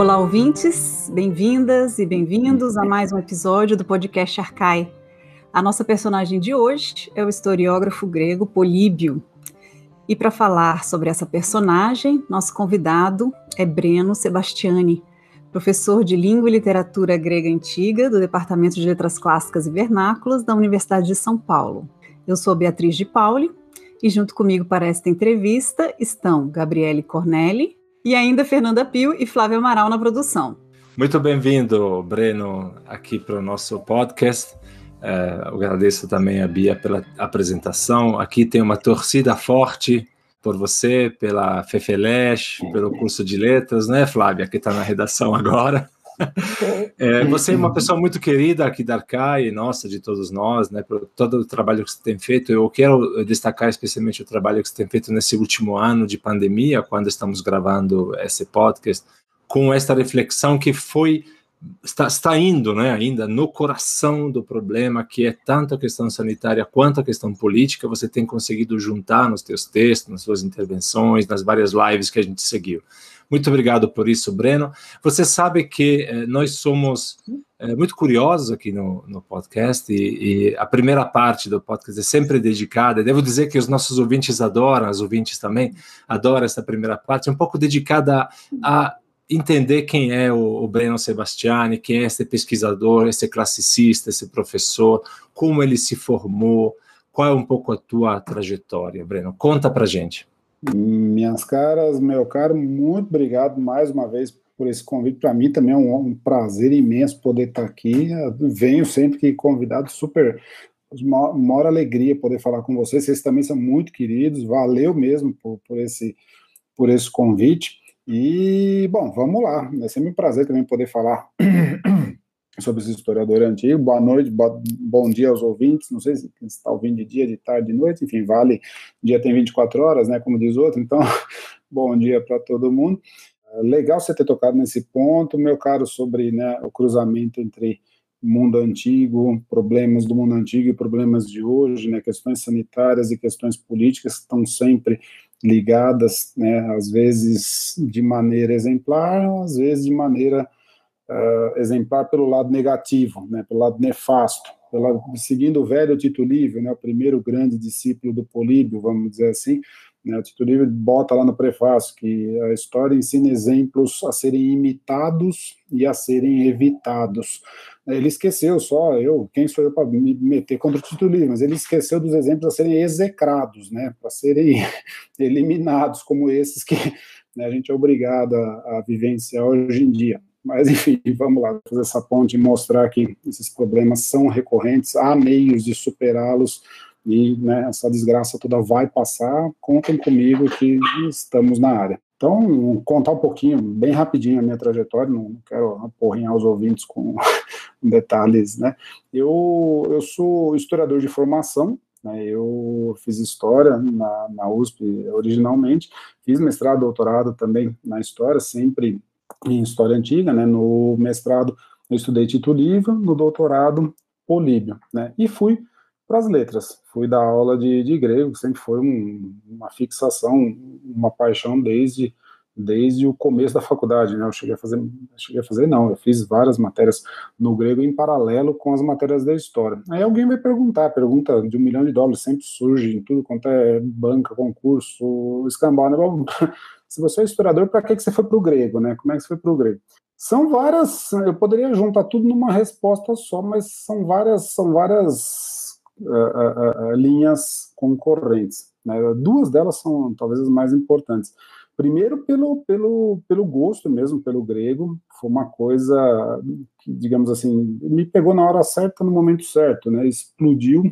Olá, ouvintes, bem-vindas e bem-vindos a mais um episódio do podcast Arcai. A nossa personagem de hoje é o historiógrafo grego Políbio. E para falar sobre essa personagem, nosso convidado é Breno Sebastiani, professor de Língua e Literatura Grega Antiga do Departamento de Letras Clássicas e Vernáculas da Universidade de São Paulo. Eu sou Beatriz de Pauli e junto comigo para esta entrevista estão Gabriele Cornelli, e ainda Fernanda Pio e Flávio Amaral na produção. Muito bem-vindo, Breno, aqui para o nosso podcast. É, agradeço também a Bia pela apresentação. Aqui tem uma torcida forte por você, pela Fefelesh, pelo curso de letras, né, Flávia, que está na redação agora. É, você é uma pessoa muito querida aqui da Arcai, nossa, de todos nós, né, por todo o trabalho que você tem feito. Eu quero destacar especialmente o trabalho que você tem feito nesse último ano de pandemia, quando estamos gravando esse podcast, com esta reflexão que foi está, está indo né, ainda no coração do problema, que é tanto a questão sanitária quanto a questão política, você tem conseguido juntar nos seus textos, nas suas intervenções, nas várias lives que a gente seguiu. Muito obrigado por isso, Breno. Você sabe que eh, nós somos eh, muito curiosos aqui no, no podcast e, e, a primeira parte do podcast é sempre dedicada. Devo dizer que os nossos ouvintes adoram, os ouvintes também adoram essa primeira parte, é um pouco dedicada a entender quem é o, o Breno Sebastiani, quem é esse pesquisador, esse classicista, esse professor, como ele se formou, qual é um pouco a tua trajetória, Breno? Conta pra gente. Minhas caras, meu caro, muito obrigado mais uma vez por esse convite. Para mim também é um, um, prazer imenso poder estar aqui. Eu venho sempre que convidado, super. Maior alegria poder falar com vocês. Vocês também são muito queridos. Valeu mesmo por, por esse, por esse convite. E, bom, vamos lá. É sempre um prazer também poder falar sobre esse historiador antigo. Boa noite, bom dia aos ouvintes. Não sei se está ouvindo de dia, de tarde, de noite, enfim, vale. Dia tem 24 horas, né? Como diz outro. Então, bom dia para todo mundo. Legal você ter tocado nesse ponto, meu caro, sobre né, o cruzamento entre mundo antigo, problemas do mundo antigo e problemas de hoje, né, questões sanitárias e questões políticas estão sempre ligadas, né, às vezes de maneira exemplar, às vezes de maneira uh, exemplar pelo lado negativo, né, pelo lado nefasto, pela, seguindo o velho Tito Livio, né, o primeiro grande discípulo do Políbio, vamos dizer assim, né, o Tito Livio bota lá no prefácio que a história ensina exemplos a serem imitados e a serem evitados. Ele esqueceu só, eu, quem sou eu para me meter contra o Tito Livio, mas ele esqueceu dos exemplos a serem execrados, né, para serem eliminados, como esses que né, a gente é obrigado a, a vivenciar hoje em dia. Mas, enfim, vamos lá, fazer essa ponte e mostrar que esses problemas são recorrentes, há meios de superá-los e né, essa desgraça toda vai passar. Contem comigo que estamos na área. Então, contar um pouquinho, bem rapidinho, a minha trajetória, não quero aporrinhar os ouvintes com detalhes, né? Eu, eu sou historiador de formação, né, eu fiz história na, na USP originalmente, fiz mestrado, doutorado também na história, sempre em História Antiga, né, no mestrado eu estudei Tito Livro, no doutorado Políbio, né, e fui para as letras, fui dar aula de, de grego, sempre foi um, uma fixação, uma paixão desde desde o começo da faculdade, né, eu cheguei a fazer, cheguei a fazer não, eu fiz várias matérias no grego em paralelo com as matérias da história. Aí alguém vai perguntar, pergunta de um milhão de dólares sempre surge em tudo quanto é banca, concurso, escambau, né, se você é historiador, para que, que você foi para o grego, né? Como é que você foi para o grego? São várias, eu poderia juntar tudo numa resposta só, mas são várias, são várias uh, uh, uh, linhas concorrentes. Né? Duas delas são talvez as mais importantes. Primeiro, pelo, pelo, pelo gosto mesmo, pelo grego, foi uma coisa que, digamos assim, me pegou na hora certa, no momento certo, né? Explodiu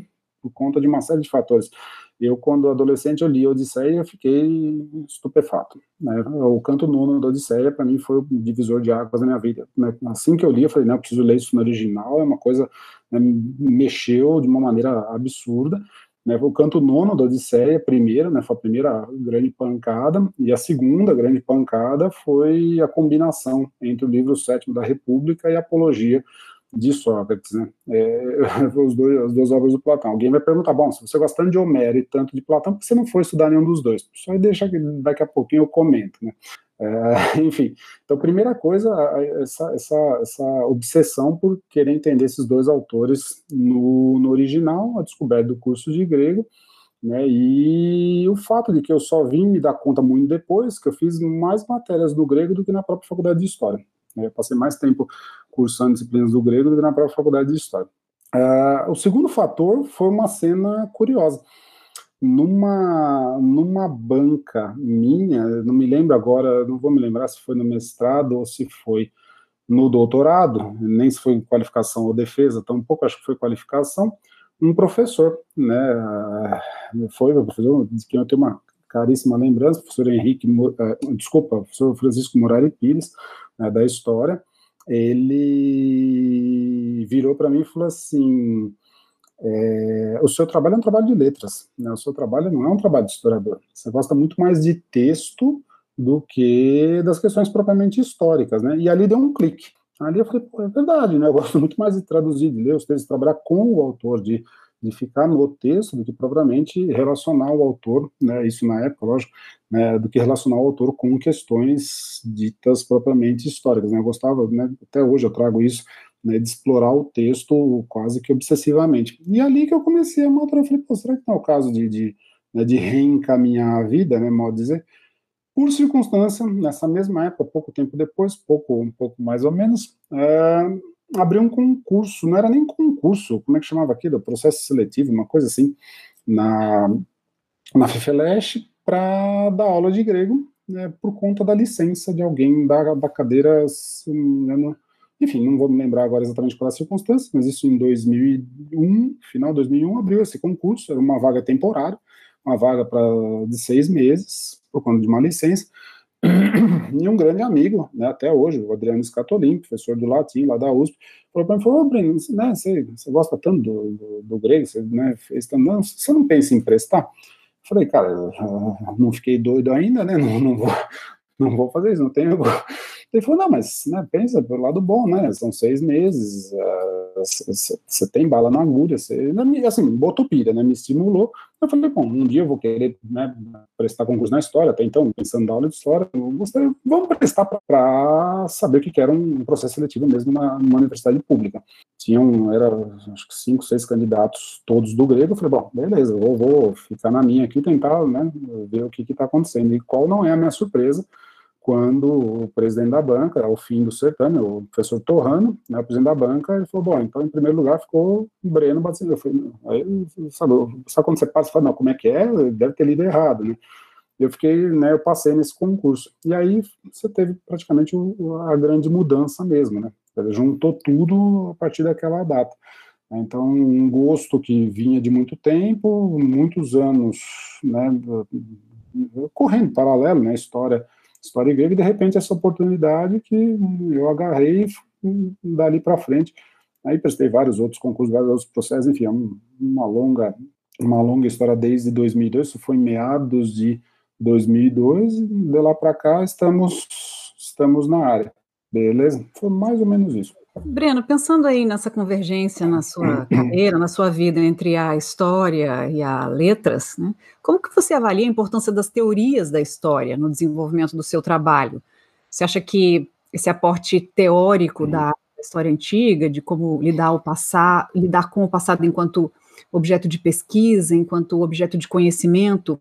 por conta de uma série de fatores. Eu, quando adolescente, eu li Odisseia e fiquei estupefato. Né? O canto nono da Odisseia, para mim, foi o divisor de águas da minha vida. Né? Assim que eu li, eu falei, não, eu preciso ler isso no original, é uma coisa, né, mexeu de uma maneira absurda. Né? O canto nono da Odisseia, primeiro, né, foi a primeira grande pancada, e a segunda grande pancada foi a combinação entre o livro sétimo da República e a Apologia de Sócrates, né? É, os dois, as duas obras do Platão. Alguém vai perguntar, bom, se você gosta tanto de Homero e tanto de Platão, por que você não foi estudar nenhum dos dois? Só deixa que daqui a pouquinho eu comento, né? É, enfim, então, primeira coisa, essa, essa, essa obsessão por querer entender esses dois autores no, no original, a descoberta do curso de grego, né, e o fato de que eu só vim me dar conta muito depois, que eu fiz mais matérias do grego do que na própria faculdade de História. Né, eu passei mais tempo cursando disciplinas do grego do que na própria faculdade de História. Uh, o segundo fator foi uma cena curiosa. Numa, numa banca minha, não me lembro agora, não vou me lembrar se foi no mestrado ou se foi no doutorado, nem se foi qualificação ou defesa, tampouco acho que foi qualificação, um professor, né, foi o professor de quem eu tenho uma caríssima lembrança, professor Henrique, uh, desculpa, professor Francisco Morari Pires, né, da História, ele virou para mim e falou assim, é, o seu trabalho é um trabalho de letras, né? o seu trabalho não é um trabalho de historiador. Você gosta muito mais de texto do que das questões propriamente históricas, né? E ali deu um clique. Ali eu falei, é verdade, né? Eu gosto muito mais de traduzir, de ler os textos, trabalhar com o autor, de, de ficar no texto do que propriamente relacionar o autor, né? Isso na época, lógico, né? Do que relacionar o autor com questões ditas propriamente históricas, né? Eu gostava, né? Até hoje eu trago isso né, de explorar o texto quase que obsessivamente. E ali que eu comecei a maturar, falei, pô, será que não é o caso de, de, né, de reencaminhar a vida, né, mal dizer? Por circunstância, nessa mesma época, pouco tempo depois, pouco, um pouco mais ou menos, é, abri um concurso, não era nem concurso, como é que chamava aquilo? Processo seletivo, uma coisa assim, na, na FEFELESH, para dar aula de grego, né, por conta da licença de alguém da, da cadeira, não enfim, não vou me lembrar agora exatamente qual é a circunstância, mas isso em 2001, final de 2001, abriu esse concurso, era uma vaga temporária, uma vaga pra, de seis meses, por conta de uma licença, e um grande amigo, né, até hoje, o Adriano Scatolin, professor do latim lá da USP, falou para mim, falou, oh, Breno, né, você, você gosta tanto do, do, do grego, você, né, fez não, você não pensa em emprestar? Falei, cara, não fiquei doido ainda, né, não, não, vou, não vou fazer isso, não tenho ele falou, não, mas né, pensa pelo lado bom, né? São seis meses, você uh, tem bala na agulha, você, assim, botou pilha, né? Me estimulou. Eu falei, bom, um dia eu vou querer né, prestar concurso na história, até então, pensando na aula de história, gostaria, vamos prestar para saber o que era um processo seletivo mesmo na, numa universidade pública. Tinham, era, acho que cinco, seis candidatos, todos do grego. Eu falei, bom, beleza, vou, vou ficar na minha aqui, tentar né, ver o que está acontecendo. E qual não é a minha surpresa quando o presidente da banca, ao fim do certame, o professor Torrano, né, o presidente da banca, ele falou, bom, então em primeiro lugar ficou Breno Batista. Eu falei, aí, sabe, sabe quando você passa e fala, não, como é que é? Deve ter lido errado, né? Eu fiquei, né, eu passei nesse concurso. E aí você teve praticamente a grande mudança mesmo, né? Juntou tudo a partir daquela data. Então, um gosto que vinha de muito tempo, muitos anos, né, correndo paralelo, né, história história grega, e de repente essa oportunidade que eu agarrei dali para frente. Aí prestei vários outros concursos, vários outros processos, enfim, é uma longa, uma longa história desde 2002, isso foi em meados de 2002, e de lá para cá estamos, estamos na área, beleza? Foi mais ou menos isso. Breno, pensando aí nessa convergência na sua carreira, na sua vida entre a história e a letras, né, como que você avalia a importância das teorias da história no desenvolvimento do seu trabalho? Você acha que esse aporte teórico da história antiga, de como lidar, o passar, lidar com o passado enquanto objeto de pesquisa, enquanto objeto de conhecimento,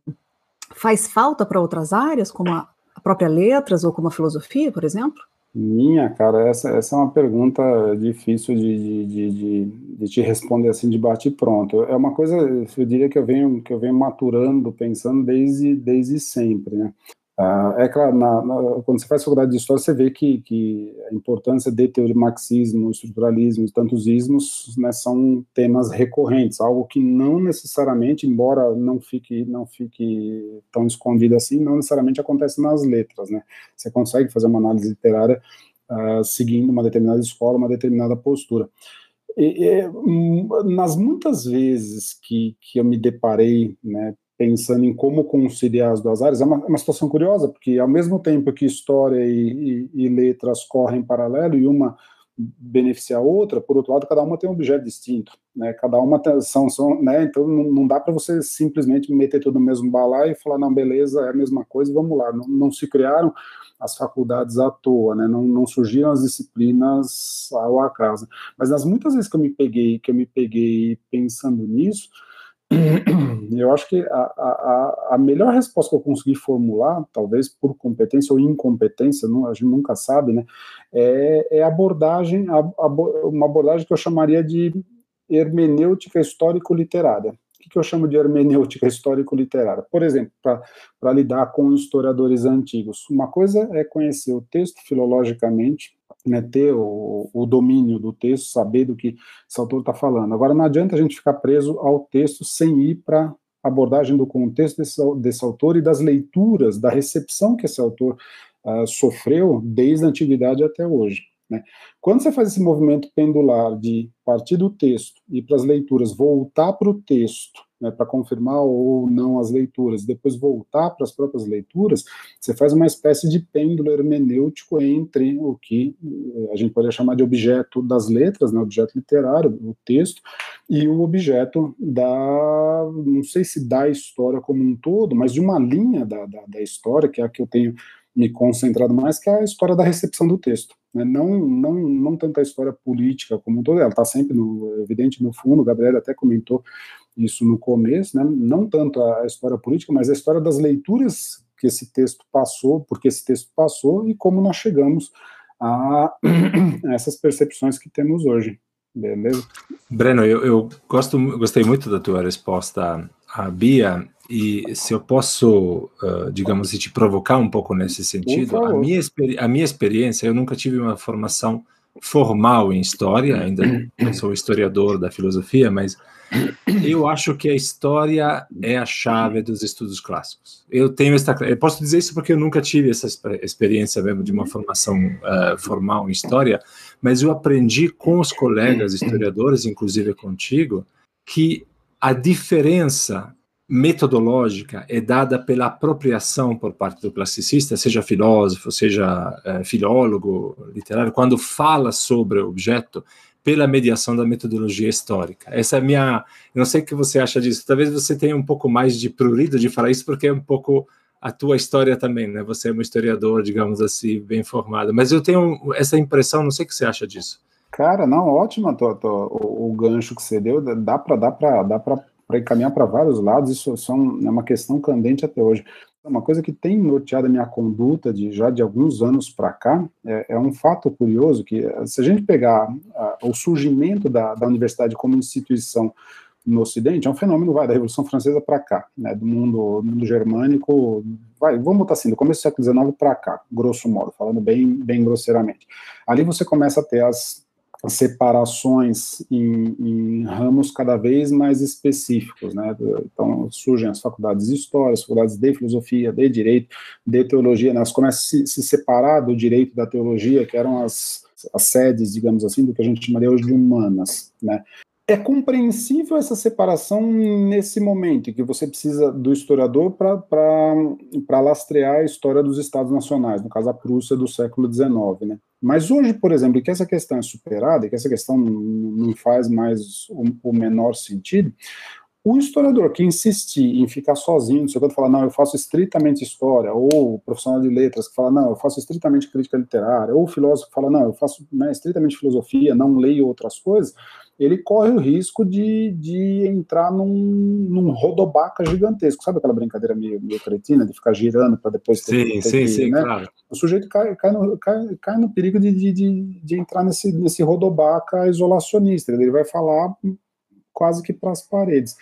faz falta para outras áreas, como a própria letras ou como a filosofia, por exemplo? Minha, cara, essa, essa é uma pergunta difícil de, de, de, de, te responder assim de bate pronto. É uma coisa, eu diria que eu venho, que eu venho maturando, pensando desde, desde sempre, né? Ah, é claro, na, na, quando você faz faculdade de História, você vê que, que a importância de teoria marxismo, estruturalismo e tantos ismos né, são temas recorrentes, algo que não necessariamente, embora não fique, não fique tão escondido assim, não necessariamente acontece nas letras. Né? Você consegue fazer uma análise literária uh, seguindo uma determinada escola, uma determinada postura. E, e, hum, nas muitas vezes que, que eu me deparei né, pensando em como conciliar as duas áreas, é uma, é uma situação curiosa, porque ao mesmo tempo que história e, e, e letras correm em paralelo, e uma beneficiar a outra, por outro lado, cada uma tem um objeto distinto, né? Cada uma tem, são, são né? Então não, não dá para você simplesmente meter tudo no mesmo balaio e falar, não, beleza, é a mesma coisa, vamos lá. Não, não se criaram as faculdades à toa, né? Não, não surgiram as disciplinas ao acaso. Mas nas muitas vezes que eu me peguei, que eu me peguei pensando nisso, eu acho que a, a, a, melhor resposta que eu consegui formular, talvez por competência ou incompetência, não, a gente nunca sabe, né, é, é abordagem, a, uma abordagem que eu chamaria de hermenêutica histórico-literária. O que, que eu chamo de hermenêutica histórico-literária? Por exemplo, para lidar com historiadores antigos, uma coisa é conhecer o texto filologicamente, né, ter o, o, domínio do texto, saber do que esse autor está falando. Agora, não adianta a gente ficar preso ao texto sem ir para a abordagem do contexto desse, desse, autor e das leituras, da recepção que esse autor uh, sofreu desde a antiguidade até hoje. Né? Quando você faz esse movimento pendular de partir do texto e para as leituras, voltar para o texto né, para confirmar ou não as leituras, depois voltar para as próprias leituras, você faz uma espécie de pêndulo hermenêutico entre o que eh, a gente poderia chamar de objeto das letras, né, objeto literário, o texto, e o objeto da, não sei se da história como um todo, mas de uma linha da, da, da história, que é a que eu tenho me concentrado mais, que é a história da recepção do texto. Né? Não, não, não tanto a história política como um todo, ela está sempre no, evidente no fundo, o Gabriel até comentou isso no começo, né? não tanto a história política, mas a história das leituras que esse texto passou, porque esse texto passou e como nós chegamos a essas percepções que temos hoje. Beleza? Breno, eu, eu gosto, gostei muito da tua resposta à Bia, e se eu posso, uh, digamos te provocar um pouco nesse sentido, a minha, a minha experiência, eu nunca tive uma formação formal em história, ainda sou historiador da filosofia, mas eu acho que a história é a chave dos estudos clássicos. Eu tenho esta, eu posso dizer isso porque eu nunca tive essa experiência mesmo de uma formação uh, formal em história, mas eu aprendi com os colegas historiadores, inclusive contigo, que a diferença metodológica é dada pela apropriação por parte do classicista, seja filósofo, seja é, filólogo, literário, quando fala sobre o objeto, pela mediação da metodologia histórica. Essa é a minha. Não sei o que você acha disso. Talvez você tenha um pouco mais de prurido de falar isso, porque é um pouco a tua história também, né? Você é um historiador, digamos assim, bem formado. Mas eu tenho essa impressão, não sei o que você acha disso. Cara, não, ótima o, o gancho que você deu. Dá para dá para dá para para encaminhar para vários lados, isso são, é uma questão candente até hoje. Uma coisa que tem norteado a minha conduta de já de alguns anos para cá é, é, um fato curioso que, se a gente pegar o surgimento da, da universidade como instituição no Ocidente, é um fenômeno vai da Revolução Francesa para cá, né, do mundo, mundo germânico, vai, vamos botar assim, do começo do século XIX para cá, grosso modo, falando bem, bem grosseiramente. Ali você começa a ter as separações em, em, ramos cada vez mais específicos, né? Então surgem as faculdades de história, as faculdades de filosofia, de direito, de teologia, né? elas começam a se, se separar do direito da teologia, que eram as, as sedes, digamos assim, do que a gente chamaria hoje de humanas, né? É compreensível essa separação nesse momento, que você precisa do historiador para lastrear a história dos Estados Nacionais, no caso a Prússia do século XIX. Né? Mas hoje, por exemplo, que essa questão é superada, que essa questão não faz mais o menor sentido, o historiador que insistir em ficar sozinho, não sei o que, falar, não, eu faço estritamente história, ou o profissional de letras que fala, não, eu faço estritamente crítica literária, ou o filósofo que fala, não, eu faço né, estritamente filosofia, não leio outras coisas, ele corre o risco de, de entrar num, num rodobaca gigantesco. Sabe aquela brincadeira meio, meio cretina de ficar girando para depois ter, sim, ter sim, que, sim, né? claro. O sujeito cai, cai, no, cai, cai no perigo de, de, de, de entrar nesse, nesse rodobaca isolacionista. Ele vai falar quase que para as paredes.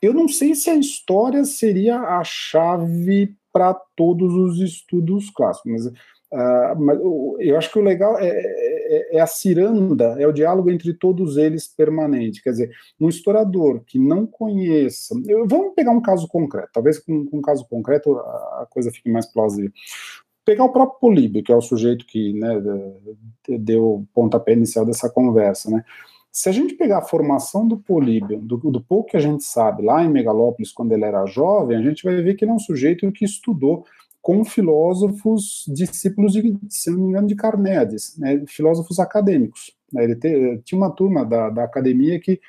Eu não sei se a história seria a chave para todos os estudos clássicos, mas Uh, mas eu acho que o legal é, é, é, a ciranda, é o diálogo entre todos eles permanente. Quer dizer, um historiador que não conheça. Eu, vamos pegar um caso concreto, talvez com, com um caso concreto a, coisa fique mais plausível. Pegar o próprio Políbio, que é o sujeito que né, deu o pontapé inicial dessa conversa. Né? Se a gente pegar a formação do Políbio, do, do pouco que a gente sabe lá em Megalópolis, quando ele era jovem, a gente vai ver que ele é um sujeito que estudou com filósofos discípulos de, se não me engano, de Carneades, né, filósofos acadêmicos. Né? Ele te, tinha uma turma da, da academia que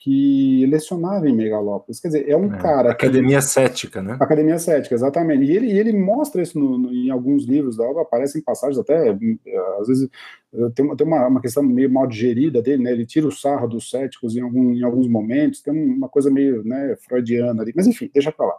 que lecionava em Megalópolis. Quer dizer, é um é, cara. Academia que, Cética, né? Academia Cética, exatamente. E ele, ele mostra isso no, no, em alguns livros da obra, aparecem passagens até, às vezes, tem, tem uma, uma questão meio mal digerida dele, né? Ele tira o sarro dos céticos em, algum, em alguns momentos, tem uma coisa meio né, freudiana ali, mas enfim, deixa pra lá.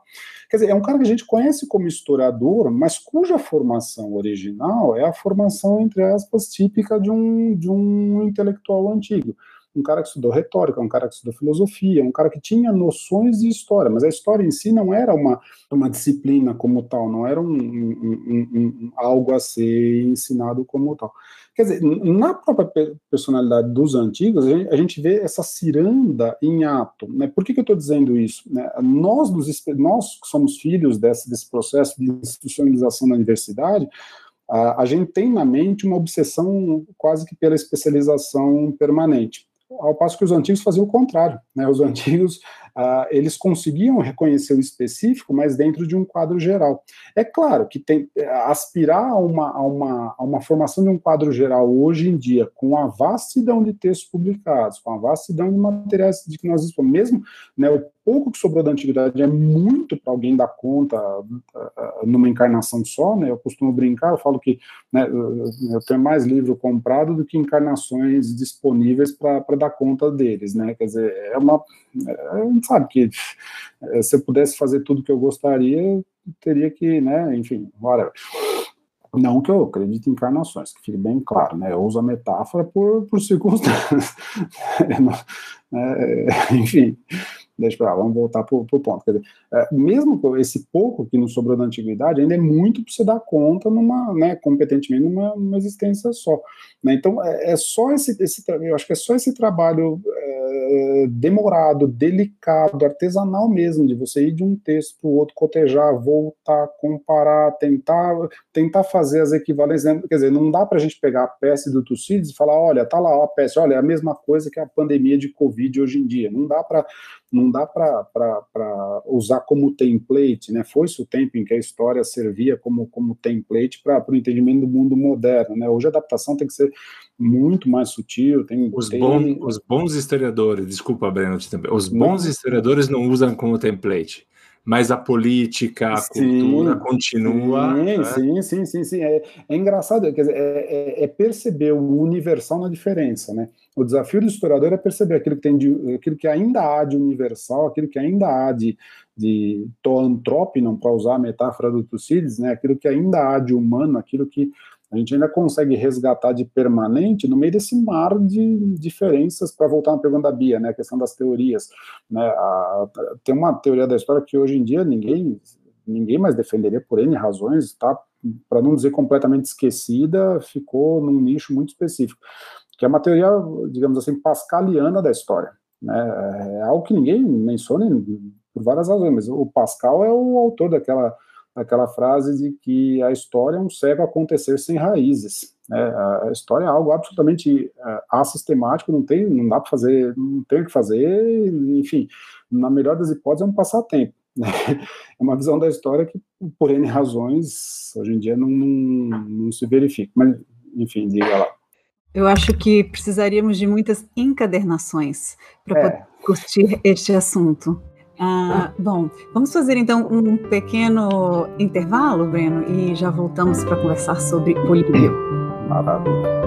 Quer dizer, é um cara que a gente conhece como historiador, mas cuja formação original é a formação, entre aspas, típica de um, de um intelectual antigo um cara que estudou retórica, um cara que estudou filosofia, um cara que tinha noções de história, mas a história em si não era uma, uma disciplina como tal, não era um, um, um, algo a ser ensinado como tal. Quer dizer, na própria personalidade dos antigos, a gente vê essa ciranda em ato. Né? Por que, que eu estou dizendo isso? Né? Nós, nós que somos filhos desse, desse processo de institucionalização da universidade, a, a gente tem na mente uma obsessão quase que pela especialização permanente ao passo que os antigos faziam o contrário. Né? Os antigos ah, eles conseguiam reconhecer o específico, mas dentro de um quadro geral. É claro que tem, aspirar a uma, a, uma, a uma formação de um quadro geral hoje em dia, com a vastidão de textos publicados, com a vastidão de materiais de que nós dispomos, mesmo né, o pouco que sobrou da antiguidade é muito para alguém dar conta uh, numa encarnação só, né? Eu costumo brincar, eu falo que né, eu tenho mais livro comprado do que encarnações disponíveis para dar conta deles, né? Quer dizer, é uma. É, sabe que é, se eu pudesse fazer tudo que eu gostaria, teria que, né? Enfim, whatever. Não que eu acredite em encarnações, que fique bem claro, né? Eu uso a metáfora por, por circunstâncias. é, enfim, deixa para vamos voltar para o ponto. Quer dizer, é, mesmo esse pouco que nos sobrou da antiguidade, ainda é muito para você dar conta numa, né, competentemente numa, numa existência só. Né? Então, é, é, só esse, esse, eu acho que é só esse trabalho é, demorado, delicado, artesanal mesmo, de você ir de um texto para o outro, cotejar, voltar, comparar, tentar, tentar fazer as equivalências. Né? Quer dizer, não dá para a gente pegar a peste do Tucídides e falar, olha, tá lá ó, a peste, olha, é a mesma coisa que a pandemia de Covid hoje em dia. Não dá para não dá para usar como template, né? Foi-se o tempo em que a história servia como, como template para o entendimento do mundo moderno, né? Hoje a adaptação tem que ser muito mais sutil. Tem, os, tem... Bons, os bons historiadores, desculpa, Breno, os bons historiadores não usam como template mas a política, a sim, cultura continua. Sim, né? sim, sim, sim, sim. É, é engraçado, quer dizer, é, é, é, perceber o universal na diferença, né? O desafio do historiador é perceber aquilo que tem de, aquilo que ainda há de universal, aquilo que ainda há de, de toantrópinon, para usar a metáfora do Tucídides, né? Aquilo que ainda há de humano, aquilo que a gente ainda consegue resgatar de permanente no meio desse mar de diferenças, para voltar na pergunta da Bia, né, a questão das teorias. Né, a, tem uma teoria da história que hoje em dia ninguém, ninguém mais defenderia por N razões, tá? para não dizer completamente esquecida, ficou num nicho muito específico, que é uma teoria, digamos assim, pascaliana da história. Né, é algo que ninguém menciona por várias razões, mas o Pascal é o autor daquela aquela frase de que a história é um cego acontecer sem raízes. Né? A história é algo absolutamente uh, assistemático, não tem, não dá para fazer, não tem o que fazer, enfim, na melhor das hipóteses é um passatempo. Né? É uma visão da história que, por N razões, hoje em dia não, não, não se verifica. Mas, enfim, diga lá. Eu acho que precisaríamos de muitas encadernações para é. curtir este assunto. Ah, bom, vamos fazer então um pequeno intervalo, Breno, e já voltamos para conversar sobre Políbio. Maravilha.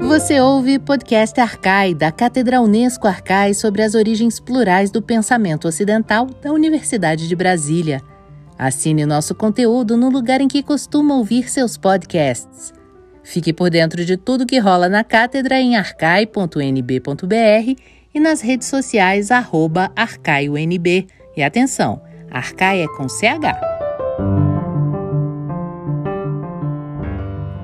Você ouve podcast Arcai, da Cátedra Unesco Arcai, sobre as origens plurais do pensamento ocidental da Universidade de Brasília. Assine nosso conteúdo no lugar em que costuma ouvir seus podcasts. Fique por dentro de tudo que rola na cátedra em arcai.nb.br e nas redes sociais arroba arcaionb. E atenção, Arcai é com CH.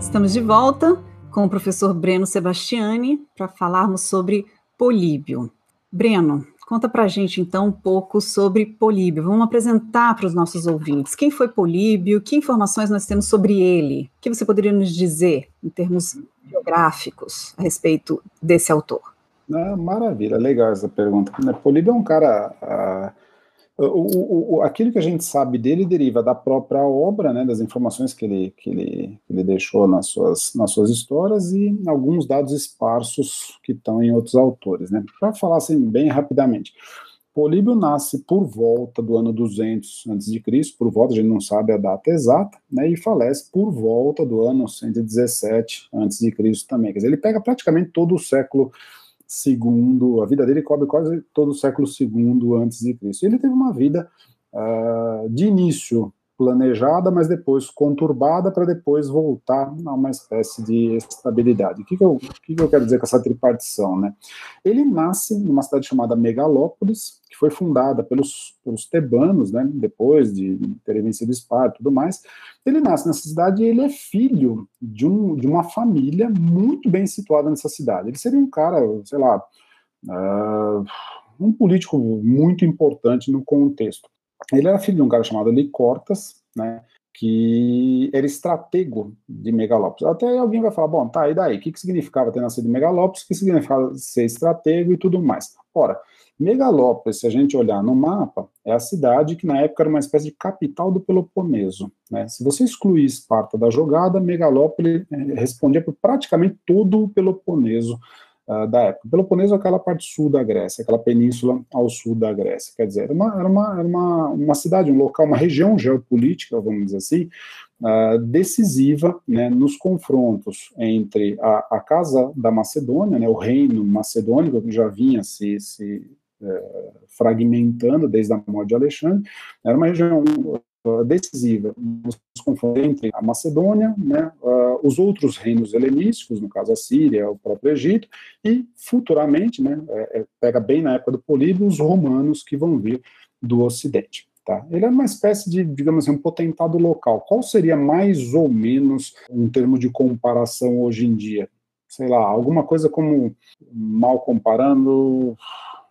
Estamos de volta com o professor Breno Sebastiani para falarmos sobre Políbio. Breno, conta para a gente então um pouco sobre Políbio. Vamos apresentar para os nossos ouvintes quem foi Políbio, que informações nós temos sobre ele, o que você poderia nos dizer em termos biográficos a respeito desse autor. Ah, maravilha, legal essa pergunta. Né, Políbio é um cara. Ah, O, o, aquilo que a gente sabe dele deriva da própria obra, né, das informações que ele, que ele, que ele deixou nas suas, nas suas histórias e alguns dados esparsos que estão em outros autores. Né. Para falar assim, bem rapidamente, Políbio nasce por volta do ano 200 a.C., por volta, a gente não sabe a data exata, né, e falece por volta do ano 117 a.C. também. Quer dizer, ele pega praticamente todo o século segundo, a vida dele cobre quase todo o século segundo antes de Cristo. Ele teve uma vida uh, de início planejada, mas depois conturbada para depois voltar a uma espécie de estabilidade. O que, que, eu, que, que eu quero dizer com essa tripartição? Né? Ele nasce numa cidade chamada Megalópolis, que foi fundada pelos, pelos tebanos, né, depois de terem vencido Esparta e tudo mais. Ele nasce nessa cidade e ele é filho de, um, de uma família muito bem situada nessa cidade. Ele seria um cara, sei lá, uh, um político muito importante no contexto. Ele era filho de um cara chamado Licortas, né, que era estratego de Megalópolis. Até alguém vai falar, bom, tá, e daí? O que, que significava ter nascido em Megalópolis? O que significava ser estratego e tudo mais? Ora, Megalópolis, se a gente olhar no mapa, é a cidade que na época era uma espécie de capital do Peloponeso. Né? Se você excluir Esparta da jogada, Megalópolis eh, respondia por praticamente todo o Peloponeso uh, da época. Peloponeso é aquela parte sul da Grécia, aquela península ao sul da Grécia. Quer dizer, era uma, era uma, era uma, uma cidade, um local, uma região geopolítica, vamos dizer assim, uh, decisiva né, nos confrontos entre a, a, Casa da Macedônia, né, o reino macedônico, que já vinha se, se é, fragmentando desde a morte de Alexandre, era uma região decisiva nos confrontos entre a Macedônia, né, os outros reinos helenísticos, no caso a Síria, o próprio Egito, e futuramente, né, é, é, pega bem na época do Políbio, os romanos que vão vir do Ocidente. Tá? Ele é uma espécie de, digamos assim, um potentado local. Qual seria mais ou menos um termo de comparação hoje em dia? Sei lá, alguma coisa como, mal comparando,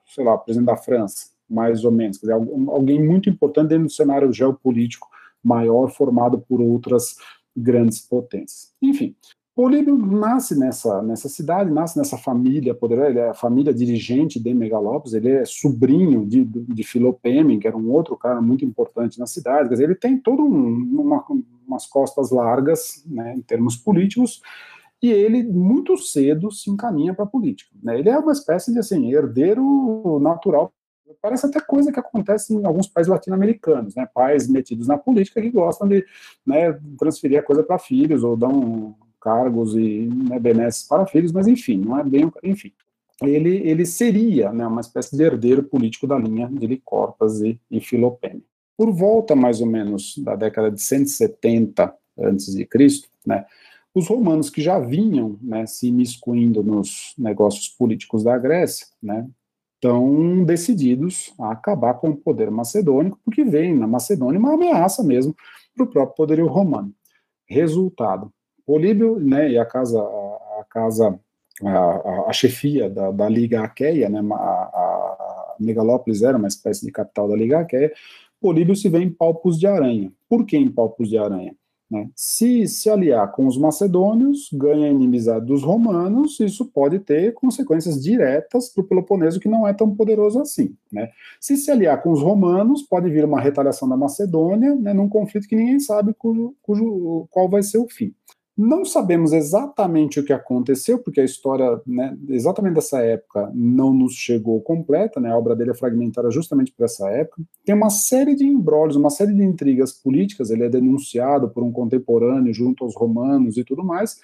sei lá, presidente da França, mais ou menos, quer dizer, alguém muito importante dentro do cenário geopolítico maior formado por outras grandes potências. Enfim, Políbio nasce nessa, nessa cidade, nasce nessa família poderosa, ele é a família dirigente de Megalópolis, ele é sobrinho de, de Filopeme, que era um outro cara muito importante na cidade, quer dizer, ele tem todo um, uma, umas costas largas, né, em termos políticos, e ele muito cedo se encaminha para a política. Né? Ele é uma espécie de assim, herdeiro natural Parece até coisa que acontece em alguns países latino-americanos, né? Pais metidos na política que gostam de né, transferir a coisa para filhos ou dão cargos e né, benesses para filhos, mas enfim, não é bem. Enfim, ele, ele seria né, uma espécie de herdeiro político da linha de Licortas e, e Filopeme. Por volta, mais ou menos, da década de 170 a.C., né, os romanos que já vinham né, se imiscuindo nos negócios políticos da Grécia, né, estão decididos a acabar com o poder macedônico, porque vem na Macedônia uma ameaça mesmo para o próprio poderio romano. Resultado: Políbio né, e a casa, a, casa, a, a, chefia da, da Liga Aqueia, né, a, a Megalópolis era uma espécie de capital da Liga Aqueia, Políbio se vê em palpos de aranha. Por que em palpos de aranha? Né? Se se aliar com os macedônios, ganha a inimizade dos romanos, isso pode ter consequências diretas para o Peloponeso, que não é tão poderoso assim. Né? Se se aliar com os romanos, pode vir uma retaliação da Macedônia, né, num conflito que ninguém sabe cujo, cujo, qual vai ser o fim. Não sabemos exatamente o que aconteceu, porque a história, né, exatamente dessa época, não nos chegou completa, né, a obra dele é fragmentada justamente por essa época. Tem uma série de embrólios, uma série de intrigas políticas, ele é denunciado por um contemporâneo junto aos romanos e tudo mais,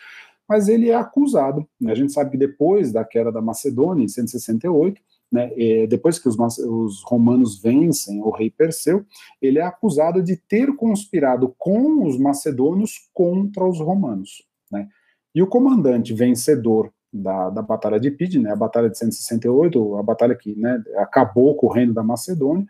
mas ele é acusado. Né, a gente sabe que depois da queda da Macedônia, em 168, né, depois que os, os, romanos vencem o rei Perseu, ele é acusado de ter conspirado com os macedônios contra os romanos. Né? E o comandante vencedor da, da Batalha de Pide, né, a Batalha de 168, a batalha que né, acabou com o reino da Macedônia,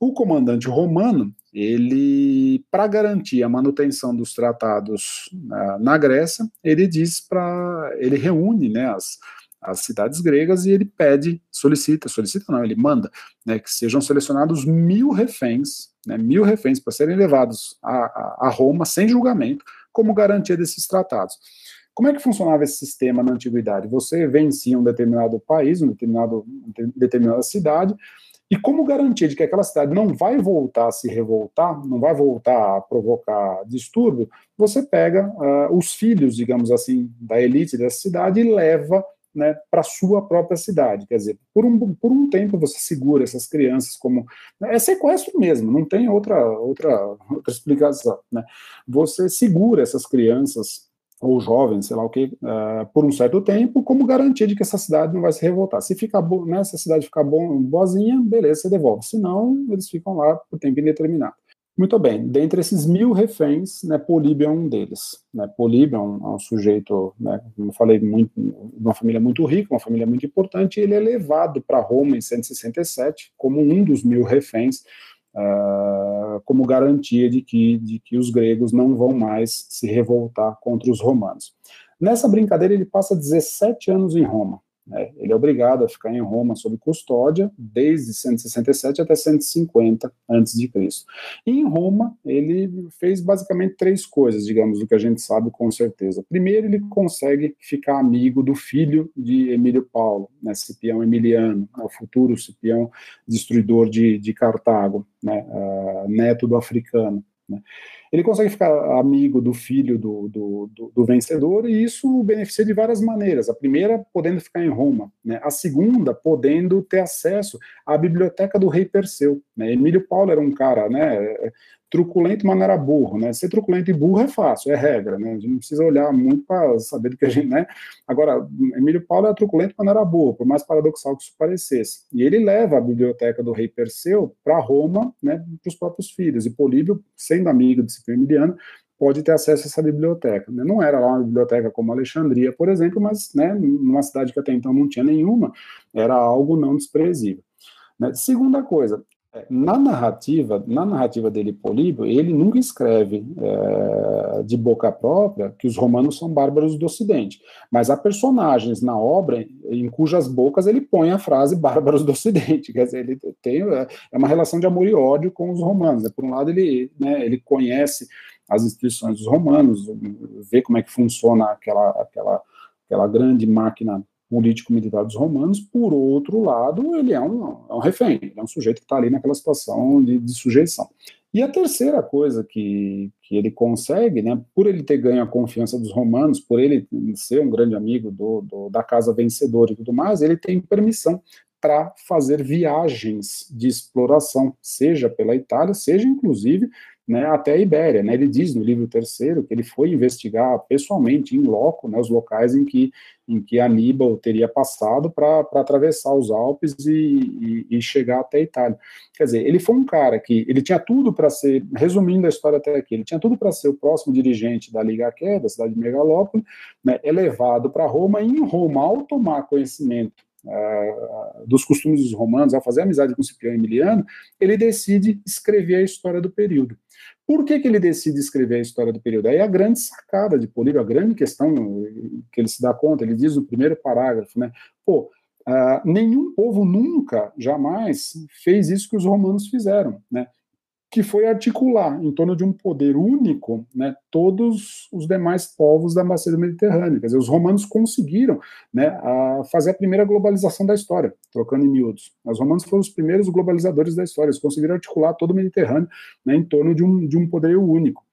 o comandante romano, ele, para garantir a manutenção dos tratados uh, na Grécia, ele diz para, ele reúne né, as, as cidades gregas e ele pede, solicita, solicita não, ele manda, né, que sejam selecionados mil reféns, né, mil reféns para serem levados a, a, a, Roma sem julgamento, como garantia desses tratados. Como é que funcionava esse sistema na antiguidade? Você vencia um determinado país, um determinado, uma determinada cidade, E como garantia de que aquela cidade não vai voltar a se revoltar, não vai voltar a provocar distúrbio, você pega uh, os filhos, digamos assim, da elite dessa cidade e leva né, para sua própria cidade. Quer dizer, por um, por um tempo você segura essas crianças como. É sequestro mesmo, não tem outra, outra, outra explicação. Né? Você segura essas crianças ou jovens, sei lá o que, uh, por um certo tempo, como garantia de que essa cidade não vai se revoltar. Se ficar né, se a cidade ficar boazinha, beleza, você devolve. Se não, eles ficam lá por tempo indeterminado. Muito bem, dentre esses mil reféns, né, Políbio é um deles. Né? Políbio é um, é um sujeito, né, como eu falei, muito, uma família muito rica, uma família muito importante, e ele é levado para Roma em 167 como um dos mil reféns, uh, como garantia de que, de que os gregos não vão mais se revoltar contra os romanos. Nessa brincadeira, ele passa 17 anos em Roma. Né? Ele é obrigado a ficar em Roma sob custódia desde 167 até 150 a.C. E em Roma, ele fez basicamente três coisas, digamos, do que a gente sabe com certeza. Primeiro, ele consegue ficar amigo do filho de Emílio Paulo, né, Cipião Emiliano, o futuro Cipião destruidor de, de Cartago, né, uh, neto do africano. Né? Ele consegue ficar amigo do filho do, do, do, do, vencedor e isso beneficia de várias maneiras. A primeira, podendo ficar em Roma. Né? A segunda, podendo ter acesso à biblioteca do rei Perseu. Né? Emílio Paulo era um cara né, truculento, mas não era burro, né? Ser truculento e burro é fácil, é regra, né? A gente não precisa olhar muito para saber do que a gente, né? Agora, Emílio Paulo era truculento, mas não era burro, por mais paradoxal que isso parecesse. E ele leva a biblioteca do rei Perseu para Roma, né, para os próprios filhos. E Políbio, sendo amigo de Emiliano, pode ter acesso a essa biblioteca. Né? Não era lá uma biblioteca como Alexandria, por exemplo, mas né, numa cidade que até então não tinha nenhuma, era algo não desprezível. Né? Segunda coisa, na narrativa, na narrativa dele, Políbio, ele nunca escreve é, de boca própria que os romanos são bárbaros do Ocidente, mas há personagens na obra em cujas bocas ele põe a frase bárbaros do Ocidente, quer dizer, ele tem é, é uma relação de amor e ódio com os romanos. Né? Por um lado, ele, né, ele conhece as instituições dos romanos, vê como é que funciona aquela, aquela, aquela grande máquina político-militar dos romanos, por outro lado, ele é um, é um refém, é um sujeito que está ali naquela situação de, de, sujeição. E a terceira coisa que, que ele consegue, né, por ele ter ganho a confiança dos romanos, por ele ser um grande amigo do, do da casa vencedora e tudo mais, ele tem permissão para fazer viagens de exploração, seja pela Itália, seja inclusive né, até a Ibéria. Né? Ele diz no livro terceiro que ele foi investigar pessoalmente, em loco, né, os locais em que, em que Aníbal teria passado para atravessar os Alpes e, e, e, chegar até a Itália. Quer dizer, ele foi um cara que ele tinha tudo para ser, resumindo a história até aqui, ele tinha tudo para ser o próximo dirigente da Liga Aqué, da cidade de Megalópole, né, elevado para Roma, e em Roma, ao tomar conhecimento dos costumes dos romanos, ao fazer amizade com Cipriano Emiliano, ele decide escrever a história do período. Por que, que ele decide escrever a história do período? Aí a grande sacada de Políbio, a grande questão que ele se dá conta, ele diz no primeiro parágrafo, né? Pô, uh, nenhum povo nunca, jamais fez isso que os romanos fizeram, né? Que foi articular em torno de um poder único né, todos os demais povos da bacia do Mediterrâneo. Quer dizer, os romanos conseguiram né, a fazer a primeira globalização da história, trocando em miúdos. Os romanos foram os primeiros globalizadores da história, eles conseguiram articular todo o Mediterrâneo né, em torno de um, de um poder único.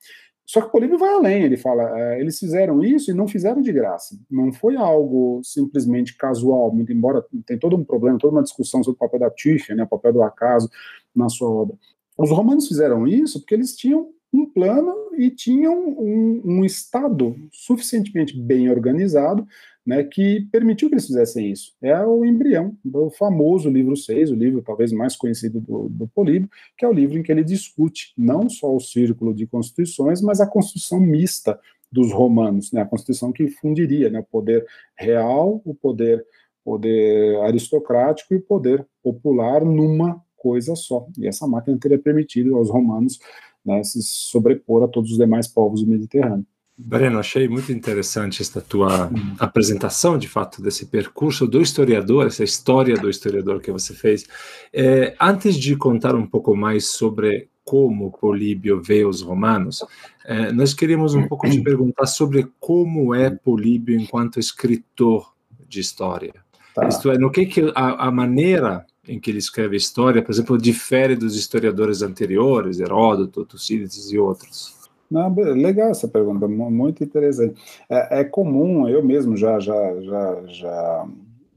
Só que Políbio vai além, ele fala, é, eles fizeram isso e não fizeram de graça. Não foi algo simplesmente casual, muito embora tem todo um problema, toda uma discussão sobre o papel da Tífia, né, o papel do acaso na sua obra. Os romanos fizeram isso porque eles tinham um plano e tinham um, um Estado suficientemente bem organizado né, que permitiu que eles fizessem isso. É o embrião do famoso livro 6, o livro talvez mais conhecido do, do Políbio, que é o livro em que ele discute não só o círculo de constituições, mas a constituição mista dos romanos, né, a constituição que fundiria né, o poder real, o poder, poder aristocrático e o poder popular numa coisa só. E essa máquina teria permitido aos romanos né, se sobrepor a todos os demais povos do Mediterrâneo. Breno, achei muito interessante esta tua uhum. apresentação, de fato, desse percurso do historiador, essa história do historiador que você fez. É, antes de contar um pouco mais sobre como Políbio vê os romanos, é, nós queríamos um pouco te perguntar sobre como é Políbio enquanto escritor de história. Tá. Isto é, no que, que a, a maneira em que ele escreve história, por exemplo, difere dos historiadores anteriores, Heródoto, Tucídides e outros? Não, legal essa pergunta, muito interessante. É, é, comum, eu mesmo já, já, já, já,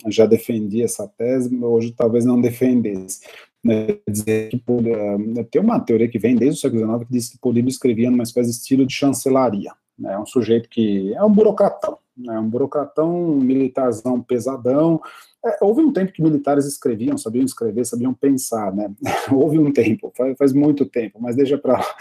já defendi essa tese, hoje talvez não defendesse. Né, dizer que uh, tem uma teoria que vem desde o século XIX que diz que Políbio escrevia numa espécie de estilo de chancelaria. Né, é um sujeito que é um burocratão, né, um burocratão militarzão pesadão, é, houve um tempo que militares escreviam, sabiam escrever, sabiam pensar, né? houve um tempo, faz, faz muito tempo, mas deixa para lá.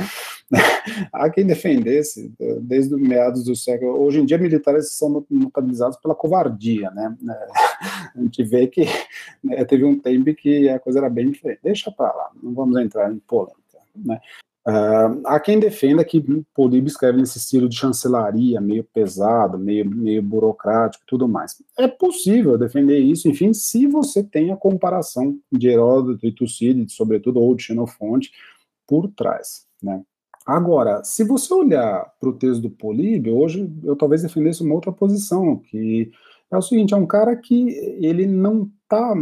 Há quem defendesse, desde os meados do século. Hoje em dia, militares são notabilizados pela covardia, né? A gente vê que né, teve um tempo que a coisa era bem diferente. Deixa para lá, não vamos entrar em polêmica, né? Uh, há quem defenda que Políbio escreve nesse estilo de chancelaria, meio pesado, meio, meio burocrático e tudo mais. É possível defender isso, enfim, se você tem a comparação de Heródoto e Tucídides, sobretudo, ou de Xenofonte, por trás. Né? Agora, se você olhar para o texto do Políbio, hoje eu talvez defendesse uma outra posição, que é o seguinte, é um cara que ele não está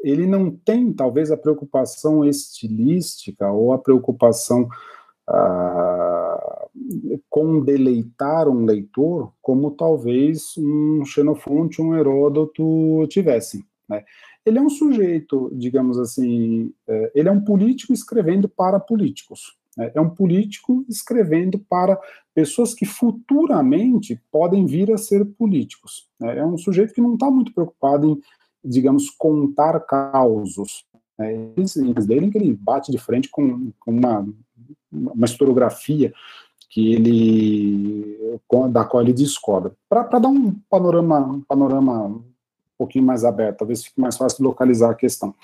ele não tem talvez a preocupação estilística ou a preocupação ah, com deleitar um leitor, como talvez um Xenofonte, um Heródoto tivessem. Né? Ele é um sujeito, digamos assim, é, ele é um político escrevendo para políticos. Né? É um político escrevendo para pessoas que futuramente podem vir a ser políticos. Né? É um sujeito que não está muito preocupado em digamos, contar causos. Né? Livros dele que ele bate de frente com, com uma, uma historiografia que ele da qual ele descobre. Para dar um panorama, um panorama um pouquinho mais aberto, talvez fique mais fácil localizar a questão.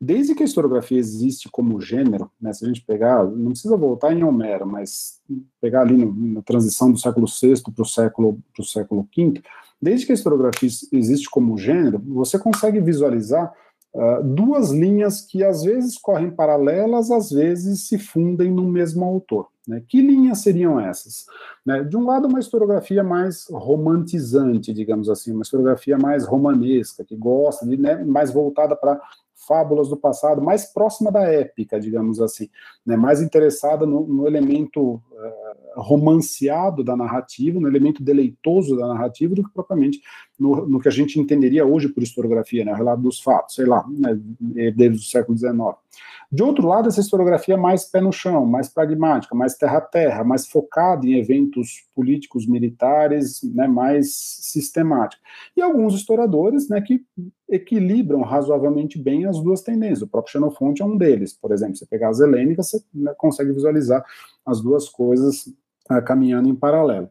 Desde que a historiografia existe como gênero, né, se a gente pegar, não precisa voltar em Homero, mas pegar ali no, na transição do século VI para o século, século V, Desde que a historiografia existe como gênero, você consegue visualizar uh, duas linhas que às vezes correm paralelas, às vezes se fundem no mesmo autor. Né? Que linhas seriam essas? Né? De um lado, uma historiografia mais romantizante, digamos assim, uma historiografia mais romanesca, que gosta de, né, mais voltada para fábulas do passado, mais próxima da épica, digamos assim, né, mais interessada no, no elemento uh, romanceado da narrativa, no elemento deleitoso da narrativa, do que propriamente no, no que a gente entenderia hoje por historiografia, né, o relato dos fatos, sei lá, né, desde o século XIX. De outro lado, essa historiografia mais pé no chão, mais pragmática, mais terra-terra, mais focada em eventos políticos, militares, né, mais sistemática. E alguns historiadores né, que equilibram razoavelmente bem as duas tendências. O próprio Xenofonte é um deles. Por exemplo, você pegar as helênicas, você né, consegue visualizar as duas coisas uh, caminhando em paralelo.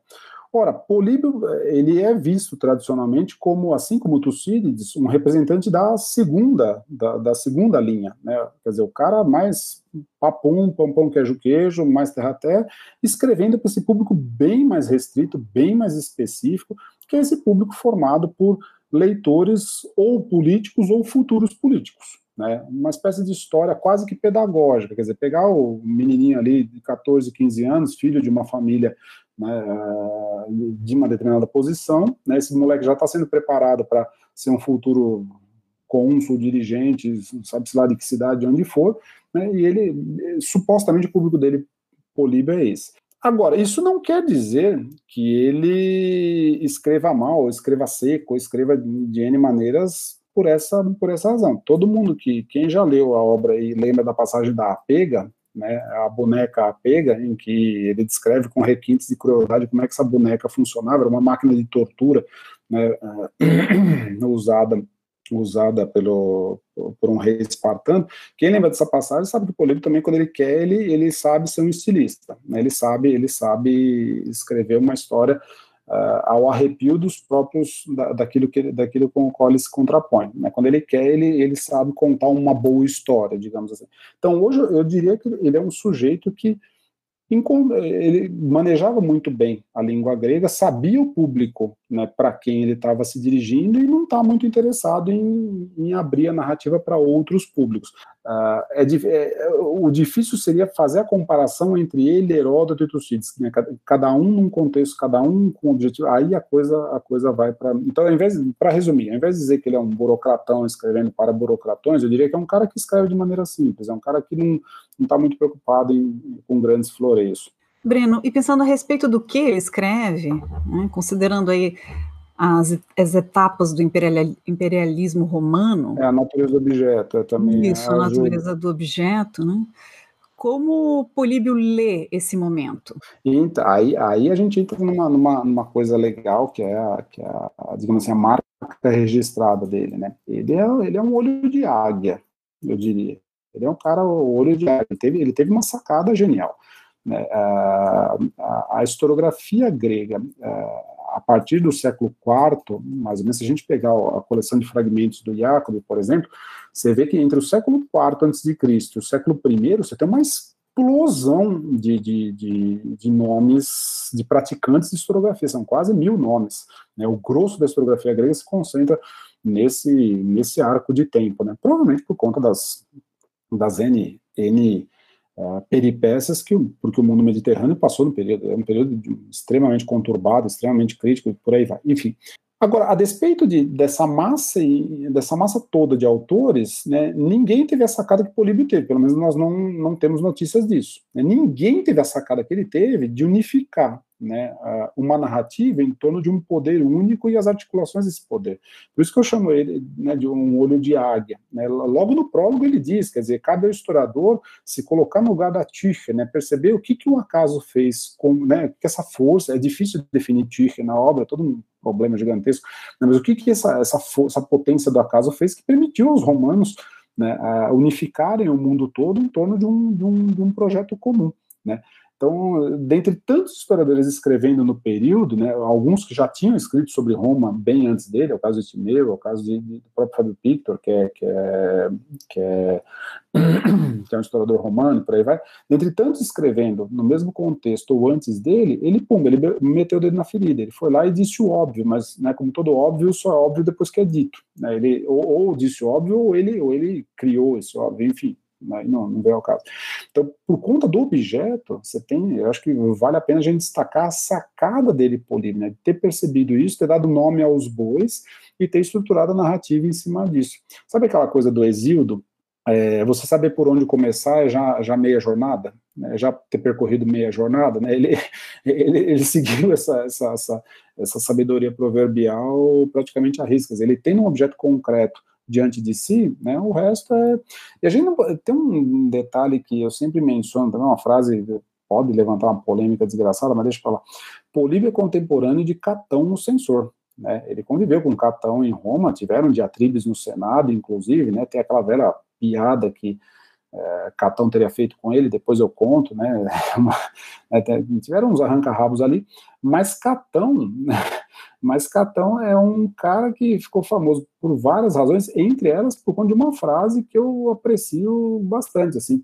Ora, Políbio ele é visto tradicionalmente como, assim como Tucídides, um representante da segunda, da, da, segunda linha, né? Quer dizer, o cara mais papum, pão, pão, queijo, queijo, mais terra-terra, escrevendo para esse público bem mais restrito, bem mais específico, que é esse público formado por leitores ou políticos ou futuros políticos. Né, uma espécie de história quase que pedagógica, quer dizer, pegar o menininho ali de 14, 15 anos, filho de uma família né, de uma determinada posição, né, esse moleque já está sendo preparado para ser um futuro cônsul, dirigente, sabe-se lá de que cidade, onde for, né, e ele, supostamente o público dele, Políbio, é esse. Agora, isso não quer dizer que ele escreva mal, escreva seco, escreva de N maneiras por essa, por essa razão. Todo mundo que, quem já leu a obra e lembra da passagem da Apega, né, a boneca Apega, em que ele descreve com requintes de crueldade como é que essa boneca funcionava, era uma máquina de tortura né, usada usada pelo, por um rei espartano. Quem lembra dessa passagem sabe que o Políbio também, quando ele quer, ele, ele sabe ser um estilista. Né? Ele sabe ele sabe escrever uma história uh, ao arrepio dos próprios da, daquilo que daquilo com o qual ele se contrapõe. Né? Quando ele quer, ele ele sabe contar uma boa história, digamos assim. Então hoje eu diria que ele é um sujeito que ele manejava muito bem a língua grega, sabia o público né, para quem ele estava se dirigindo e não está muito interessado em, em, abrir a narrativa para outros públicos. Uh, é, é, o difícil seria fazer a comparação entre ele, Heródoto e Tucídides, né? cada, um num contexto, cada um com objetivo, aí a coisa, a coisa vai para... Então, ao invés, para resumir, ao invés de dizer que ele é um burocratão escrevendo para burocratões, eu diria que é um cara que escreve de maneira simples, é um cara que não está muito preocupado em, com grandes floreios. Breno, e pensando a respeito do que ele escreve, né, considerando aí as, as etapas do imperialismo romano. É a natureza do objeto, é também. Isso, a natureza do objeto, né? Como Políbio lê esse momento? Então, aí, aí a gente entra numa, numa, numa coisa legal, que é, a, que é a, digamos assim, a marca registrada dele, né? Ele é, ele é um olho de águia, eu diria. Ele é um cara, o olho de águia. Ele teve, ele teve uma sacada genial. Né? A, a, historiografia grega, a partir do século IV, mais ou menos, se a gente pegar a coleção de fragmentos do Jacob, por exemplo, você vê que entre o século IV a.C. e o século I, você tem uma explosão de, de, de, de, nomes de praticantes de historiografia, são quase mil nomes. Né? O grosso da historiografia grega se concentra nesse, nesse arco de tempo, né? provavelmente por conta das, das N, N uh, peripécias que, porque o mundo mediterrâneo passou no período, é um período extremamente conturbado, extremamente crítico, e por aí vai. Enfim, Agora, a despeito de, dessa massa dessa massa toda de autores, né, ninguém teve a sacada que Políbio teve, pelo menos nós não, não temos notícias disso. Né, ninguém teve a sacada que ele teve de unificar né, uma narrativa em torno de um poder único e as articulações desse poder. Por isso que eu chamo ele né, de um olho de águia. Né. Logo no prólogo ele diz, quer dizer, cabe ao historiador se colocar no lugar da Tirche, né, perceber o que, que o acaso fez, com, né, que essa força, é difícil definir Tirche na obra, todo um problema gigantesco, né, mas o que, que essa, essa, essa potência do acaso fez que permitiu aos romanos né, unificarem o mundo todo em torno de um, de um, de um projeto comum. Né? Então, dentre tantos historiadores escrevendo no período, né, alguns que já tinham escrito sobre Roma bem antes dele, é o caso de Timeu, é o caso de, do próprio Fábio Pictor, que é, que é, que é, que é um historiador romano, por aí vai, dentre tantos escrevendo no mesmo contexto ou antes dele, ele, pum, ele meteu o dedo na ferida, ele foi lá e disse o óbvio, mas, né, como todo óbvio, só é óbvio depois que é dito. Né, ele, ou, ou disse o óbvio, ou ele, ou ele criou esse óbvio, enfim, né, não, não veio ao caso. Então, por conta do objeto, você tem, eu acho que vale a pena a gente destacar a sacada dele, Políbio, né, de ter percebido isso, ter dado nome aos bois e ter estruturado a narrativa em cima disso. Sabe aquela coisa do Exíodo? É, você saber por onde começar é já, já meia jornada, né, já ter percorrido meia jornada, né, ele, ele, ele seguiu essa, essa, essa, essa sabedoria proverbial praticamente a riscas. Ele tem um objeto concreto, diante de si, né, o resto é... E a gente não... Tem um detalhe que eu sempre menciono, também uma frase pode levantar uma polêmica desgraçada, mas deixa eu falar. Políbio é contemporâneo de Catão no censor. Né? Ele conviveu com Catão em Roma, tiveram diatribes no Senado, inclusive, né? tem aquela velha piada que é, Catão teria feito com ele, depois eu conto, né? né tiveram uns arranca-rabos ali, mas Catão mas Catão é um cara que ficou famoso por várias razões, entre elas por conta de uma frase que eu aprecio bastante, assim.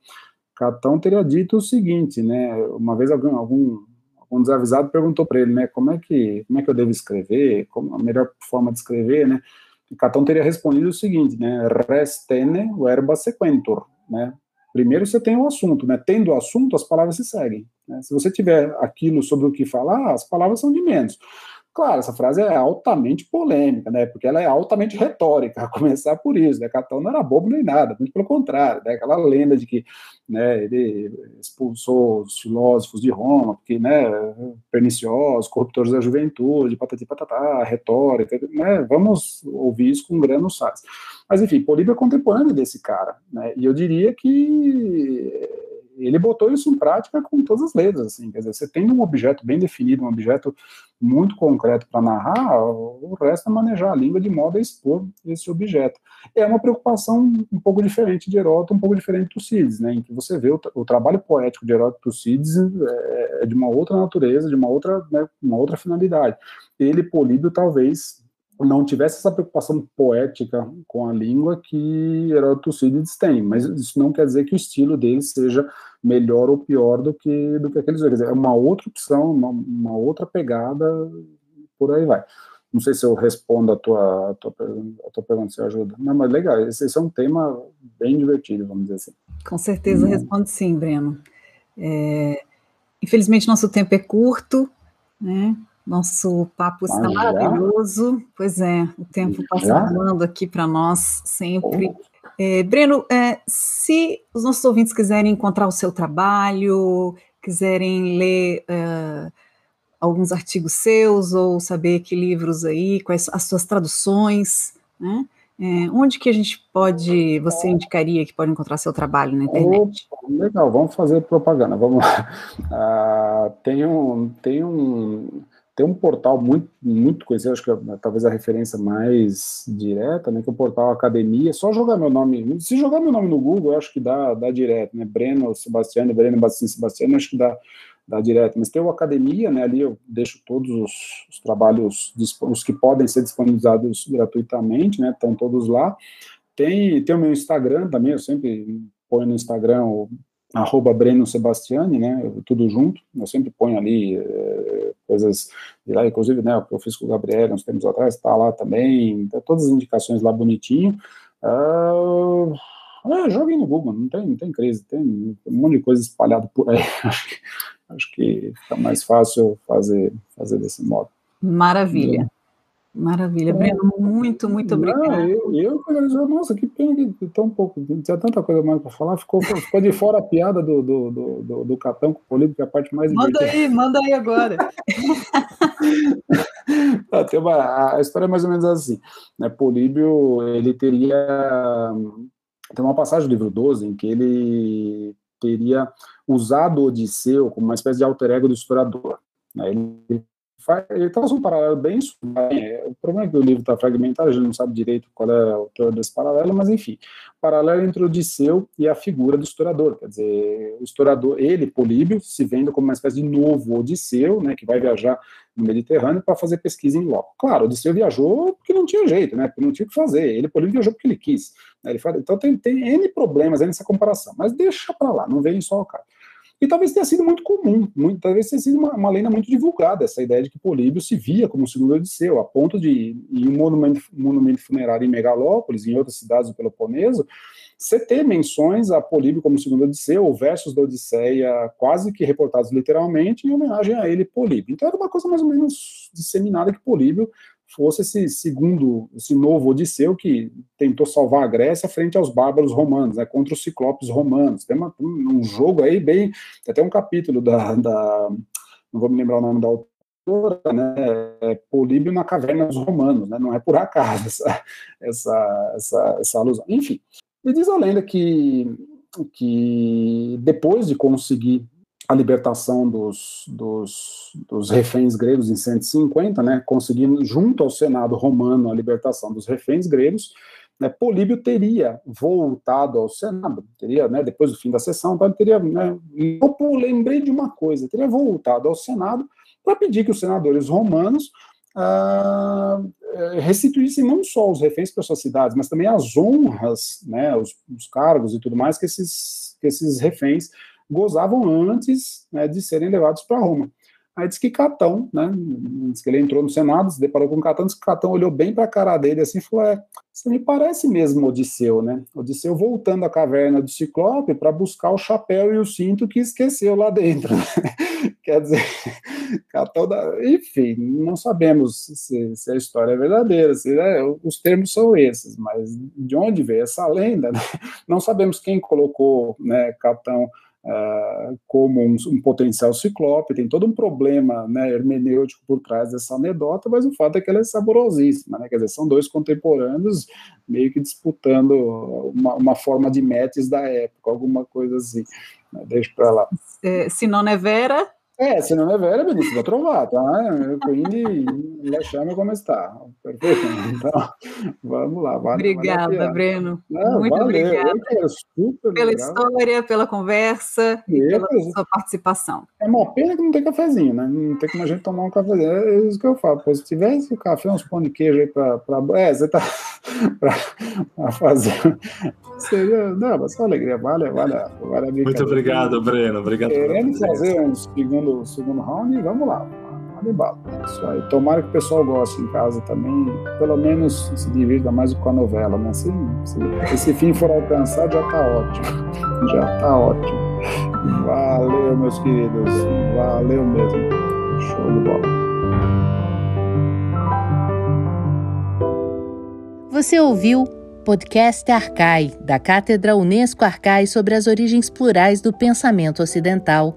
Catão teria dito o seguinte, né, uma vez algum, algum, algum desavisado perguntou para ele, né, como é que como é que eu devo escrever, como a melhor forma de escrever, né, e Catão teria respondido o seguinte, né, res tene verba sequentur, né, primeiro você tem o assunto, né, tendo o assunto, as palavras se seguem, né? se você tiver aquilo sobre o que falar, as palavras são de menos. Claro, essa frase é altamente polêmica, né? Porque ela é altamente retórica, a começar por isso, né? Catão não era bobo nem nada, muito pelo contrário, né? Aquela lenda de que, né, ele expulsou os filósofos de Roma, porque, né, perniciosos, corruptores da juventude, patati patatá, retórica, né? Vamos ouvir isso com grano sais. Mas enfim, Políbio é contemporâneo desse cara, né? E eu diria que ele botou isso em prática com todas as letras, assim, quer dizer, você tem um objeto bem definido, um objeto muito concreto para narrar, o resto é manejar a língua de modo a expor esse objeto. É uma preocupação um pouco diferente de Heródoto, um pouco diferente do Tucídides, né, em que você vê o, o trabalho poético de Heródoto Tucídides é, é, de uma outra natureza, de uma outra, né, uma outra finalidade. Ele, Políbio, talvez não tivesse essa preocupação poética com a língua que Heródoto Tucídides tem, mas isso não quer dizer que o estilo dele seja melhor ou pior do que, do que aqueles dois. É uma outra opção, uma, uma outra pegada, por aí vai. Não sei se eu respondo a tua, a tua, a tua pergunta, se ajuda. Não, mas legal, esse, esse, é um tema bem divertido, vamos dizer assim. Com certeza hum. responde sim, Breno. É, infelizmente, nosso tempo é curto, né? Nosso papo está maravilhoso. Pois é, o tempo passa voando aqui para nós sempre. É, Breno, é, se os nossos ouvintes quiserem encontrar o seu trabalho, quiserem ler uh, alguns artigos seus ou saber que livros aí, quais as suas traduções, né? É, onde que a gente pode, você indicaria que pode encontrar seu trabalho na internet? legal, vamos fazer propaganda, vamos lá. Ah, tem, um, tem, um, tem um portal muito, muito conhecido, acho que é, talvez a referência mais direta, né, que é o portal Academia, só jogar meu nome, se jogar meu nome no Google, eu acho que dá, dá direto, né, Breno Sebastiano, Breno Bastien Sebastiano, acho que dá da direto, mas tem o Academia, né, ali eu deixo todos os, os, trabalhos, os que podem ser disponibilizados gratuitamente, né, estão todos lá. Tem, tem o meu Instagram também, eu sempre ponho no Instagram arroba Breno Sebastiani, né, tudo junto, eu sempre ponho ali é, coisas de lá, inclusive, né, o que eu fiz com o Gabriel uns tempos atrás, está lá também, tá todas as indicações lá bonitinho. Uh, é, joguem no Google, não tem, não tem crise, tem um monte de coisa espalhada por aí. Acho que fica mais fácil fazer, fazer desse modo. Maravilha. Maravilha. É. Breno, muito, muito obrigada. Eu, eu, nossa, que pena que tão pouco, tinha tanta coisa mais para falar, ficou, ficou de fora a piada do, do, do, do, do Catão com o Políbio, que é a parte mais Manda aí, manda aí agora. Ah, tem uma, a história é mais ou menos assim, né, Políbio, ele teria, tem uma passagem do livro 12 em que ele teria usado Odisseu como uma espécie de alter ego do historiador. Né? Ele, ele traz um paralelo bem né? O problema é que o livro está fragmentado, a gente não sabe direito qual é o autor desse paralelo, mas enfim, paralelo entre Odisseu e a figura do historiador. Quer dizer, o historiador, ele, Políbio, se vendo como uma espécie de novo Odisseu, né, que vai viajar no Mediterrâneo para fazer pesquisa em loco. Claro, Odisseu viajou porque não tinha jeito, né, porque não tinha o que fazer. Ele, Políbio, viajou porque ele quis. Né, ele então tem, tem N problemas nessa comparação, mas deixa para lá, não vem só o cara. E talvez tenha sido muito comum, muito, talvez tenha sido uma, uma, lenda muito divulgada, essa ideia de que Políbio se via como o segundo Odisseu, a ponto de, em um monumento, monumento funerário em Megalópolis, em outras cidades do Peloponeso, você ter menções a Políbio como segundo Odisseu, ou versos da Odisseia quase que reportados literalmente, em homenagem a ele, Políbio. Então era uma coisa mais ou menos disseminada que Políbio fosse esse segundo, esse novo Odisseu que tentou salvar a Grécia frente aos bárbaros romanos, né, contra os ciclopes romanos. Tem uma, um jogo aí bem, tem até um capítulo da, da, não vou me lembrar o nome da autora, né, é Políbio na caverna dos romanos, né, não é por acaso essa, essa, essa, essa alusão. Enfim, e diz a lenda que, que depois de conseguir a libertação dos, dos, dos, reféns gregos em 150, né, conseguindo, junto ao Senado romano, a libertação dos reféns gregos, né, Políbio teria voltado ao Senado, teria, né, depois do fim da sessão, então teria, né, eu lembrei de uma coisa, teria voltado ao Senado para pedir que os senadores romanos ah, restituíssem não só os reféns para suas cidades, mas também as honras, né, os, os cargos e tudo mais que esses, que esses reféns gozavam antes né, de serem levados para Roma. Aí diz que Catão, né, diz que ele entrou no Senado, se deparou com Catão, diz que Catão olhou bem para a cara dele assim e falou, é, você me parece mesmo Odisseu, né? Odisseu voltando à caverna do Ciclope para buscar o chapéu e o cinto que esqueceu lá dentro. Quer dizer, Catão, da... enfim, não sabemos se, se, a história é verdadeira, se, né, os termos são esses, mas de onde veio essa lenda? Né? Não sabemos quem colocou né, Catão uh, como um, um, potencial ciclope, tem todo um problema né, hermenêutico por trás dessa anedota, mas o fato é que ela é saborosíssima, né? quer dizer, são dois contemporâneos meio que disputando uma, uma forma de metes da época, alguma coisa assim. Né? Deixa para lá. É, se não é Vera, é, se não é vera, benissimo, vou trovar, tá? Quindi lasciamo come está. Perfeito? Então, vamos lá. Vale, obrigada, vale Breno. Não, Muito valeu, obrigada pela legal. história, pela conversa e, e pela sua participação. É uma pena que não tem cafezinho, né? Não tem como a gente tomar um cafezinho. É isso que eu falo. Pô, se tivesse café, uns pão de queijo aí para. É, você tá para fazer. Seria, não, mas só alegria, vale, vale, vale Muito obrigado, Breno. Obrigado. Querendo fazer um segundo, segundo round, vamos lá. bala. Isso aí. Tomara que o pessoal goste em casa também, pelo menos se divirta mais com a novela, né? Se, se esse fim for alcançado, já tá ótimo. Já tá ótimo. Valeu, meus queridos. Valeu mesmo. Show de bola. Você ouviu Podcast Arcai, da Cátedra Unesco Arcai sobre as origens plurais do pensamento ocidental.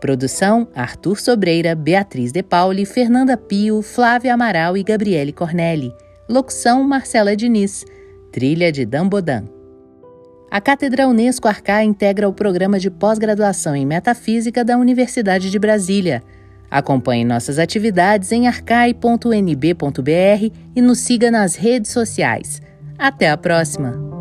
Produção: Arthur Sobreira, Beatriz De Pauli, Fernanda Pio, Flávia Amaral e Gabriele Cornelli. Locução: Marcela Diniz. Trilha de Dambodan. A Cátedra Unesco Arcai integra o programa de pós-graduação em Metafísica da Universidade de Brasília. Acompanhe nossas atividades em arcai.nb.br e nos siga nas redes sociais. Até a próxima!